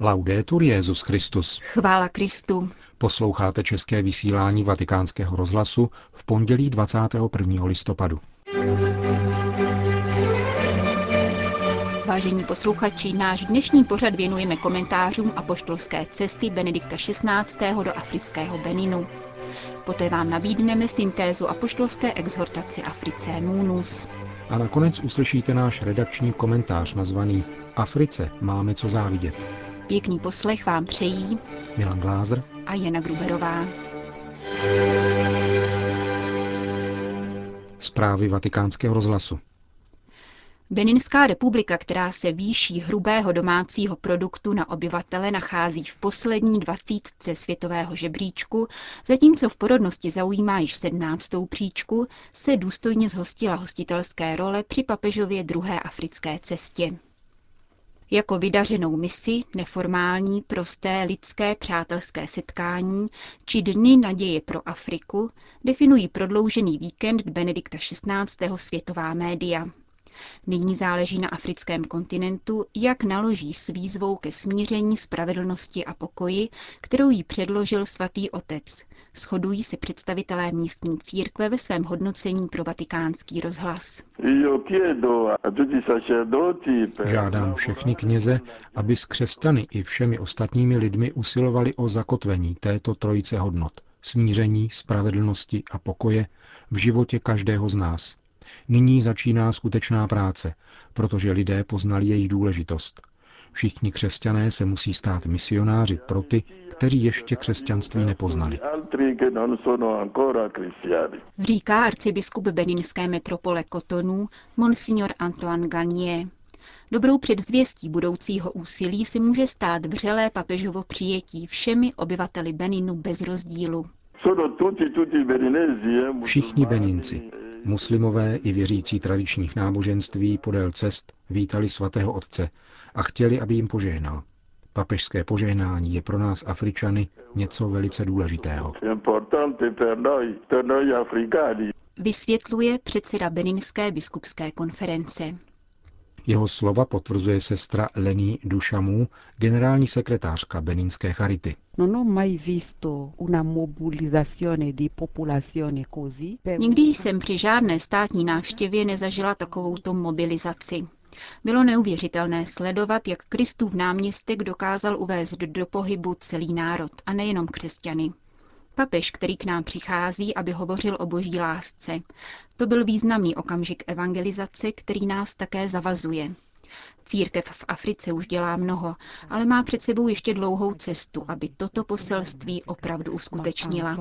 Laudetur Jezus Christus. Chvála Kristu. Posloucháte české vysílání Vatikánského rozhlasu v pondělí 21. listopadu. Vážení posluchači, náš dnešní pořad věnujeme komentářům apoštolské cesty Benedikta XVI. do afrického Beninu. Poté vám nabídneme syntézu apoštolské exhortaci Africe Munus. A nakonec uslyšíte náš redakční komentář nazvaný Africe máme co závidět. Pěkný poslech vám přejí Milan Glázer a Jana Gruberová. Zprávy vatikánského rozhlasu. Beninská republika, která se výší hrubého domácího produktu na obyvatele nachází v poslední dvacítce světového žebříčku, zatímco v porodnosti zaujímá již sedmnáctou příčku, se důstojně zhostila hostitelské role při papežově druhé africké cestě. Jako vydařenou misi, neformální, prosté, lidské, přátelské setkání či dny naděje pro Afriku definují prodloužený víkend Benedikta XVI. světová média. Nyní záleží na africkém kontinentu, jak naloží s výzvou ke smíření, spravedlnosti a pokoji, kterou jí předložil svatý otec. Shodují se představitelé místní církve ve svém hodnocení pro vatikánský rozhlas. Žádám všechny kněze, aby s křesťany i všemi ostatními lidmi usilovali o zakotvení této trojice hodnot smíření, spravedlnosti a pokoje v životě každého z nás – Nyní začíná skutečná práce, protože lidé poznali jejich důležitost. Všichni křesťané se musí stát misionáři pro ty, kteří ještě křesťanství nepoznali. Říká arcibiskup beninské metropole Kotonu, monsignor Antoine Gagné. Dobrou předzvěstí budoucího úsilí si může stát vřelé papežovo přijetí všemi obyvateli Beninu bez rozdílu. Všichni Beninci, Muslimové i věřící tradičních náboženství podél cest vítali svatého otce a chtěli, aby jim požehnal. Papežské požehnání je pro nás Afričany něco velice důležitého. Vysvětluje předseda Beninské biskupské konference. Jeho slova potvrzuje sestra Lení Dušamů, generální sekretářka Beninské charity. Nikdy jsem při žádné státní návštěvě nezažila takovouto mobilizaci. Bylo neuvěřitelné sledovat, jak Kristův náměstek dokázal uvést do pohybu celý národ, a nejenom křesťany. Papež, který k nám přichází, aby hovořil o boží lásce. To byl významný okamžik evangelizace, který nás také zavazuje. Církev v Africe už dělá mnoho, ale má před sebou ještě dlouhou cestu, aby toto poselství opravdu uskutečnila.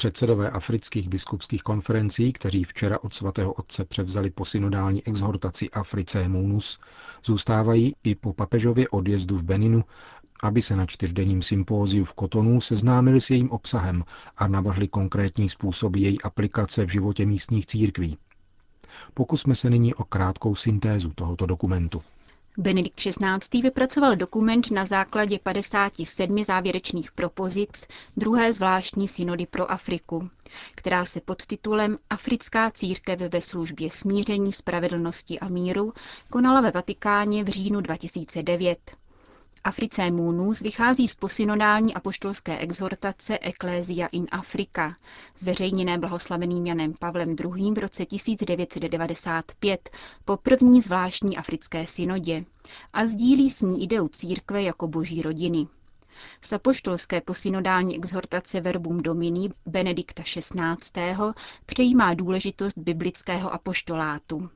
Předsedové afrických biskupských konferencí, kteří včera od svatého otce převzali posynodální exhortaci Africe Munus, zůstávají i po papežově odjezdu v Beninu, aby se na čtyřdenním sympóziu v Kotonu seznámili s jejím obsahem a navrhli konkrétní způsoby její aplikace v životě místních církví. Pokusme se nyní o krátkou syntézu tohoto dokumentu. Benedikt XVI. vypracoval dokument na základě 57 závěrečných propozic druhé zvláštní synody pro Afriku, která se pod titulem Africká církev ve službě smíření, spravedlnosti a míru konala ve Vatikáně v říjnu 2009. Africe Munus vychází z posynodální apoštolské exhortace Ecclesia in Africa, zveřejněné blahoslaveným Janem Pavlem II. v roce 1995 po první zvláštní africké synodě a sdílí s ní ideu církve jako boží rodiny. Z apoštolské posynodální exhortace Verbum Domini Benedikta XVI. přejímá důležitost biblického apoštolátu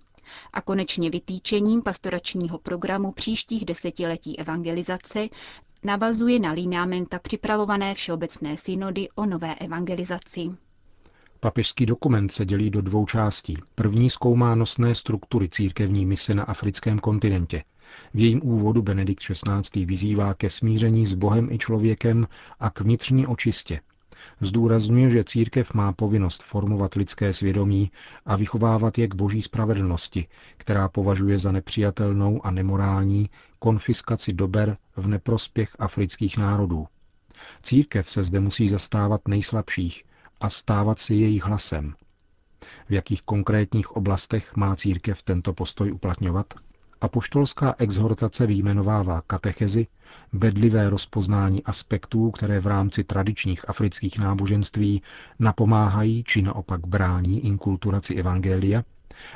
a konečně vytýčením pastoračního programu příštích desetiletí evangelizace navazuje na lineamenta připravované Všeobecné synody o nové evangelizaci. Papežský dokument se dělí do dvou částí. První zkoumá nosné struktury církevní mise na africkém kontinentě. V jejím úvodu Benedikt XVI. vyzývá ke smíření s Bohem i člověkem a k vnitřní očistě, Zdůrazňuje, že církev má povinnost formovat lidské svědomí a vychovávat je k boží spravedlnosti, která považuje za nepřijatelnou a nemorální konfiskaci dober v neprospěch afrických národů. Církev se zde musí zastávat nejslabších a stávat si jejich hlasem. V jakých konkrétních oblastech má církev tento postoj uplatňovat? Apoštolská exhortace vyjmenovává katechezi, bedlivé rozpoznání aspektů, které v rámci tradičních afrických náboženství napomáhají či naopak brání inkulturaci evangelia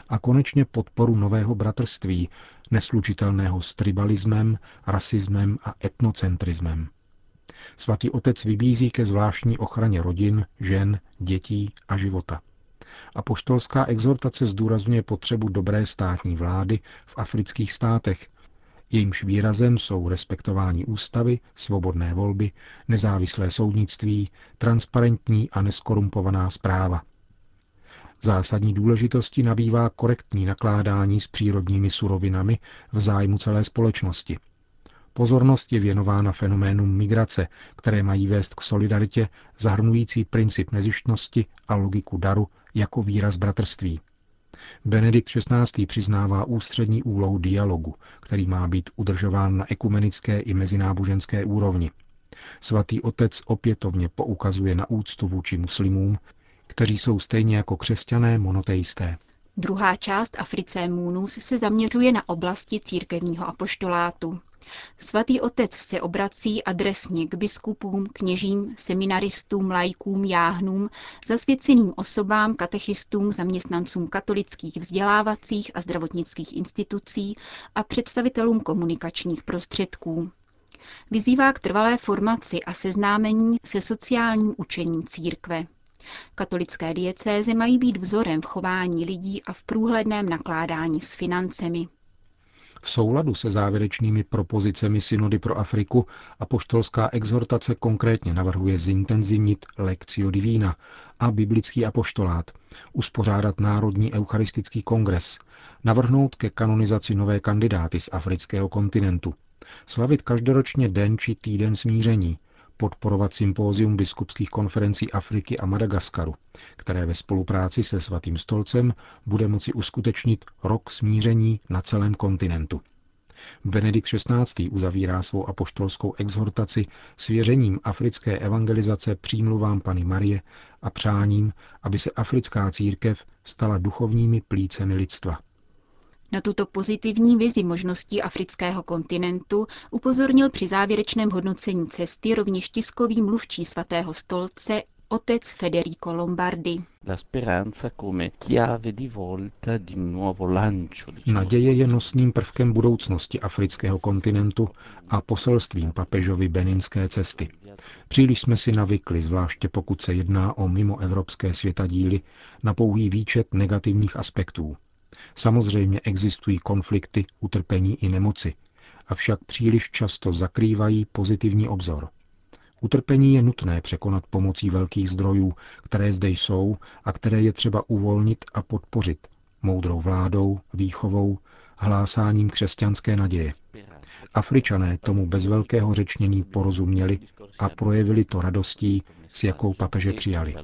a konečně podporu nového bratrství, neslučitelného s tribalismem, rasismem a etnocentrismem. Svatý otec vybízí ke zvláštní ochraně rodin, žen, dětí a života. Apoštolská exhortace zdůrazňuje potřebu dobré státní vlády v afrických státech, jejímž výrazem jsou respektování ústavy, svobodné volby, nezávislé soudnictví, transparentní a neskorumpovaná zpráva. Zásadní důležitosti nabývá korektní nakládání s přírodními surovinami v zájmu celé společnosti. Pozornost je věnována fenoménům migrace, které mají vést k solidaritě, zahrnující princip nezištnosti a logiku daru jako výraz bratrství. Benedikt XVI. přiznává ústřední úlohu dialogu, který má být udržován na ekumenické i mezináboženské úrovni. Svatý otec opětovně poukazuje na úctu vůči muslimům, kteří jsou stejně jako křesťané monoteisté. Druhá část Africe Munus se zaměřuje na oblasti církevního apoštolátu. Svatý otec se obrací adresně k biskupům, kněžím, seminaristům, lajkům, jáhnům, zasvěceným osobám, katechistům, zaměstnancům katolických vzdělávacích a zdravotnických institucí a představitelům komunikačních prostředků. Vyzývá k trvalé formaci a seznámení se sociálním učením církve. Katolické diecéze mají být vzorem v chování lidí a v průhledném nakládání s financemi. V souladu se závěrečnými propozicemi Synody pro Afriku a poštolská exhortace konkrétně navrhuje zintenzivnit lekcio divína a biblický apoštolát, uspořádat Národní eucharistický kongres, navrhnout ke kanonizaci nové kandidáty z afrického kontinentu, slavit každoročně den či týden smíření, podporovat sympózium biskupských konferencí Afriky a Madagaskaru, které ve spolupráci se Svatým stolcem bude moci uskutečnit rok smíření na celém kontinentu. Benedikt XVI. uzavírá svou apoštolskou exhortaci svěřením africké evangelizace přímluvám Pany Marie a přáním, aby se africká církev stala duchovními plícemi lidstva. Na tuto pozitivní vizi možností afrického kontinentu upozornil při závěrečném hodnocení cesty rovněž tiskový mluvčí svatého stolce otec Federico Lombardi. Naděje je nosným prvkem budoucnosti afrického kontinentu a poselstvím papežovi beninské cesty. Příliš jsme si navykli, zvláště pokud se jedná o mimoevropské světadíly, na pouhý výčet negativních aspektů – Samozřejmě existují konflikty, utrpení i nemoci, avšak příliš často zakrývají pozitivní obzor. Utrpení je nutné překonat pomocí velkých zdrojů, které zde jsou a které je třeba uvolnit a podpořit moudrou vládou, výchovou, hlásáním křesťanské naděje. Afričané tomu bez velkého řečnění porozuměli a projevili to radostí, s jakou papeže přijali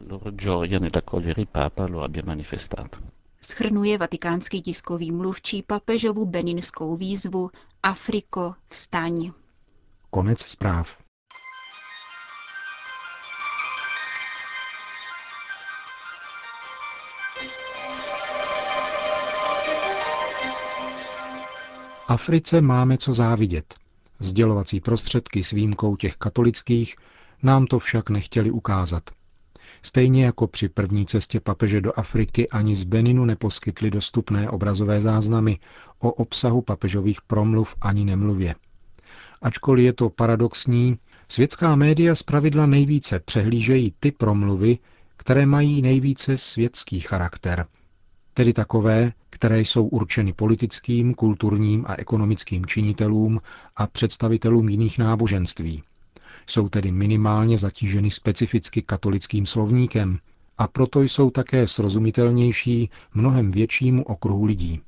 schrnuje vatikánský tiskový mluvčí papežovu beninskou výzvu Afriko, vstaň. Konec zpráv. Africe máme co závidět. Sdělovací prostředky s výjimkou těch katolických nám to však nechtěli ukázat – Stejně jako při první cestě papeže do Afriky ani z Beninu neposkytli dostupné obrazové záznamy. O obsahu papežových promluv ani nemluvě. Ačkoliv je to paradoxní, světská média zpravidla nejvíce přehlížejí ty promluvy, které mají nejvíce světský charakter, tedy takové, které jsou určeny politickým, kulturním a ekonomickým činitelům a představitelům jiných náboženství – jsou tedy minimálně zatíženy specificky katolickým slovníkem a proto jsou také srozumitelnější mnohem většímu okruhu lidí.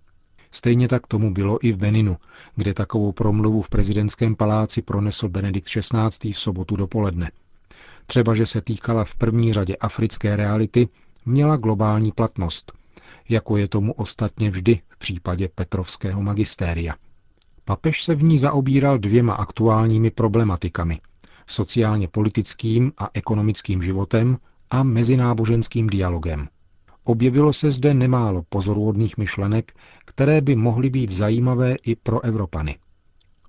Stejně tak tomu bylo i v Beninu, kde takovou promluvu v prezidentském paláci pronesl Benedikt XVI. v sobotu dopoledne. Třeba, že se týkala v první řadě africké reality, měla globální platnost, jako je tomu ostatně vždy v případě Petrovského magistéria. Papež se v ní zaobíral dvěma aktuálními problematikami – sociálně politickým a ekonomickým životem a mezináboženským dialogem. Objevilo se zde nemálo pozoruhodných myšlenek, které by mohly být zajímavé i pro Evropany.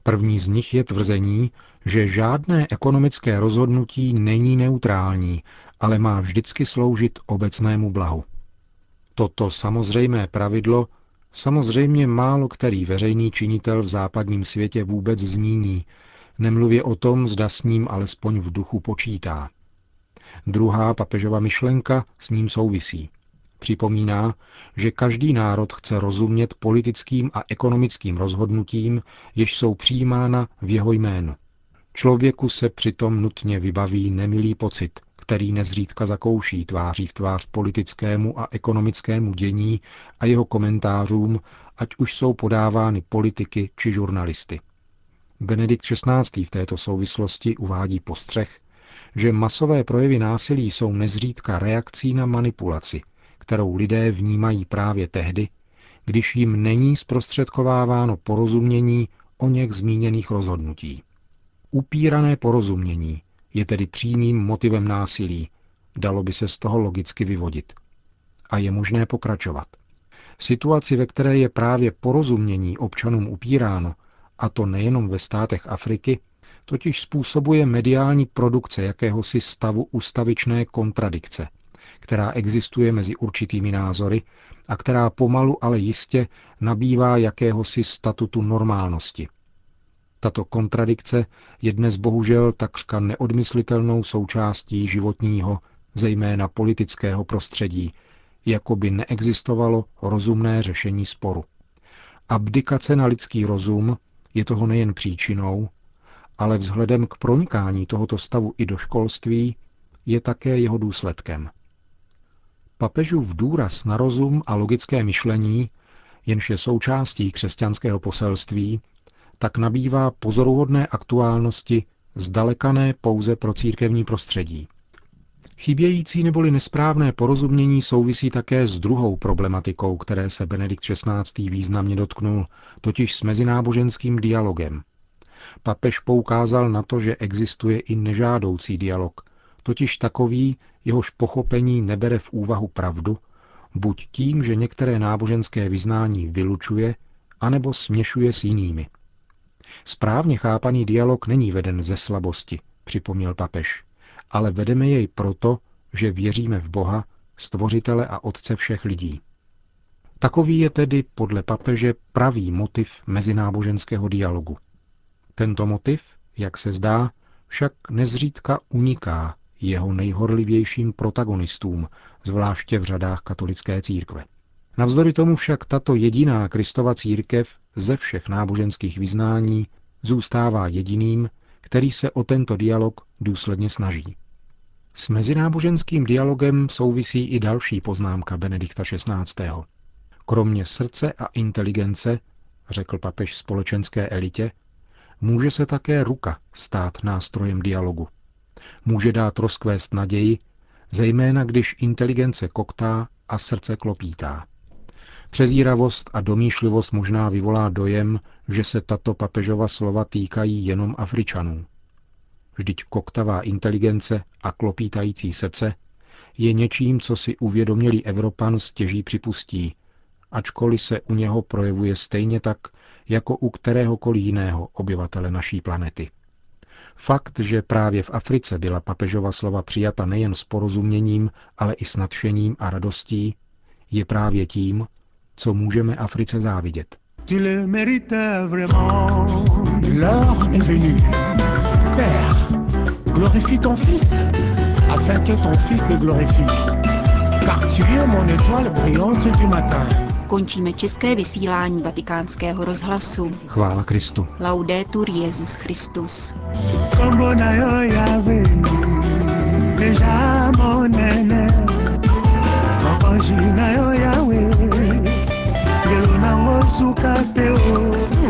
První z nich je tvrzení, že žádné ekonomické rozhodnutí není neutrální, ale má vždycky sloužit obecnému blahu. Toto samozřejmé pravidlo samozřejmě málo který veřejný činitel v západním světě vůbec zmíní, nemluvě o tom, zda s ním alespoň v duchu počítá. Druhá papežova myšlenka s ním souvisí. Připomíná, že každý národ chce rozumět politickým a ekonomickým rozhodnutím, jež jsou přijímána v jeho jménu. Člověku se přitom nutně vybaví nemilý pocit, který nezřídka zakouší tváří v tvář politickému a ekonomickému dění a jeho komentářům, ať už jsou podávány politiky či žurnalisty. Benedikt XVI. v této souvislosti uvádí postřeh, že masové projevy násilí jsou nezřídka reakcí na manipulaci, kterou lidé vnímají právě tehdy, když jim není zprostředkováváno porozumění o něch zmíněných rozhodnutí. Upírané porozumění je tedy přímým motivem násilí, dalo by se z toho logicky vyvodit. A je možné pokračovat. Situaci, ve které je právě porozumění občanům upíráno, a to nejenom ve státech Afriky, totiž způsobuje mediální produkce jakéhosi stavu ustavičné kontradikce, která existuje mezi určitými názory a která pomalu, ale jistě nabývá jakéhosi statutu normálnosti. Tato kontradikce je dnes bohužel takřka neodmyslitelnou součástí životního, zejména politického prostředí, jako by neexistovalo rozumné řešení sporu. Abdikace na lidský rozum je toho nejen příčinou, ale vzhledem k pronikání tohoto stavu i do školství je také jeho důsledkem. Papežův důraz na rozum a logické myšlení, jenž je součástí křesťanského poselství, tak nabývá pozoruhodné aktuálnosti zdalekané pouze pro církevní prostředí. Chybějící neboli nesprávné porozumění souvisí také s druhou problematikou, které se Benedikt XVI. významně dotknul, totiž s mezináboženským dialogem. Papež poukázal na to, že existuje i nežádoucí dialog, totiž takový, jehož pochopení nebere v úvahu pravdu, buď tím, že některé náboženské vyznání vylučuje, anebo směšuje s jinými. Správně chápaný dialog není veden ze slabosti, připomněl papež, ale vedeme jej proto, že věříme v Boha, stvořitele a otce všech lidí. Takový je tedy podle papeže pravý motiv mezináboženského dialogu. Tento motiv, jak se zdá, však nezřídka uniká jeho nejhorlivějším protagonistům, zvláště v řadách katolické církve. Navzdory tomu však tato jediná Kristova církev ze všech náboženských vyznání zůstává jediným, který se o tento dialog důsledně snaží. S mezináboženským dialogem souvisí i další poznámka Benedikta XVI. Kromě srdce a inteligence, řekl papež společenské elitě, může se také ruka stát nástrojem dialogu. Může dát rozkvést naději, zejména když inteligence koktá a srdce klopítá. Přezíravost a domýšlivost možná vyvolá dojem, že se tato papežova slova týkají jenom Afričanů. Vždyť koktavá inteligence a klopítající srdce je něčím, co si uvědomilý Evropan stěží připustí, ačkoliv se u něho projevuje stejně tak, jako u kteréhokoliv jiného obyvatele naší planety. Fakt, že právě v Africe byla papežova slova přijata nejen s porozuměním, ale i s nadšením a radostí, je právě tím, co můžeme Africe závidět. Tu le mérites vraiment. L'heure est venue. Père, glorifie ton fils, afin que ton fils te glorifie. Car tu es mon étoile brillante du matin. Končíme české vysílání vatikánského rozhlasu. Chvála Kristu. Laudetur Jezus Christus. Deja mon nene, açúcar teu